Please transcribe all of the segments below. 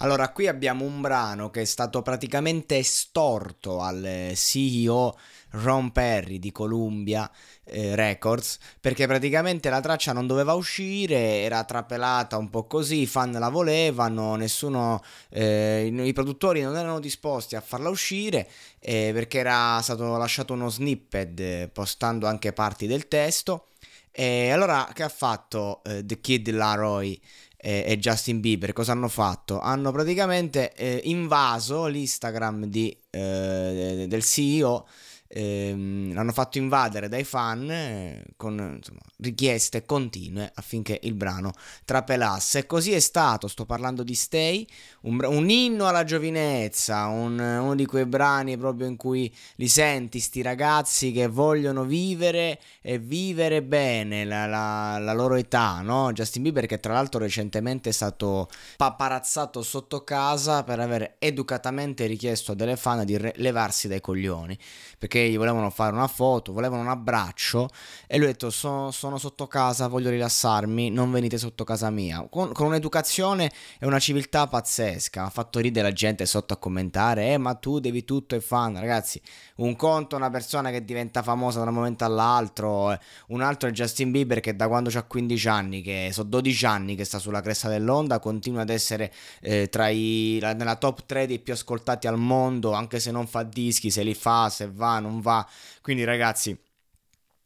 Allora, qui abbiamo un brano che è stato praticamente estorto al CEO Ron Perry di Columbia eh, Records perché praticamente la traccia non doveva uscire, era trapelata un po' così, i fan la volevano, nessuno, eh, i, produttori non erano disposti a farla uscire eh, perché era stato lasciato uno snippet eh, postando anche parti del testo. E allora che ha fatto eh, The Kid Laroi? E Justin Bieber cosa hanno fatto? Hanno praticamente eh, invaso l'Instagram di, eh, del CEO ehm, l'hanno fatto invadere dai fan eh, con insomma, richieste continue affinché il brano trapelasse. E così è stato, sto parlando di Stay, un, un inno alla giovinezza, un, uno di quei brani proprio in cui li senti, sti ragazzi che vogliono vivere e vivere bene la, la, la loro età, no? Justin Bieber che tra l'altro recentemente è stato paparazzato sotto casa per aver educatamente richiesto a delle fan di re- levarsi dai coglioni, perché gli volevano fare una foto, volevano un abbraccio e lui ha detto sono, sono sotto casa, voglio rilassarmi, non venite sotto casa mia. Con, con, un'educazione e una civiltà pazzesca, ha fatto ridere la gente sotto a commentare, eh ma tu devi tutto e fan, ragazzi, un conto una persona che diventa famosa da un momento all'altro, eh. un altro è Justin Bieber che da quando ha 15 anni, che sono 12 anni che sta sulla cresta dell'onda, continua ad essere eh, tra i, nella top 3 dei più ascoltati al mondo, anche se non fa dischi, se li fa, se va, non va. Quindi ragazzi,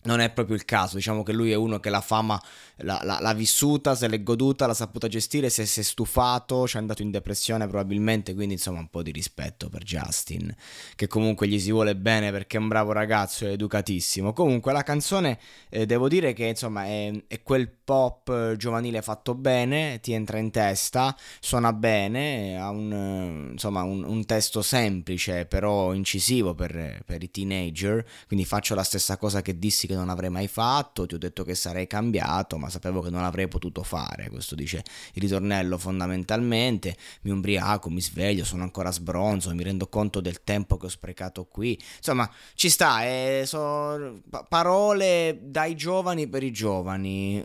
non è proprio il caso, diciamo che lui è uno che la fama l'ha, l'ha vissuta, se l'è goduta, l'ha saputa gestire, se si è stufato, ci è andato in depressione probabilmente, quindi insomma un po' di rispetto per Justin, che comunque gli si vuole bene perché è un bravo ragazzo, è educatissimo. Comunque la canzone eh, devo dire che insomma è, è, quel pop giovanile fatto bene, ti entra in testa, suona bene, ha un, insomma, un, un testo semplice però incisivo per, per i teenager, quindi faccio la stessa cosa che dissi che non avrei mai fatto, ti ho detto che sarei cambiato, ma sapevo che non avrei potuto fare. Questo dice il ritornello fondamentalmente. Mi ubriaco, mi sveglio, sono ancora sbronzo, mi rendo conto del tempo che ho sprecato qui. Insomma, ci sta, eh, so, parole dai giovani per i giovani,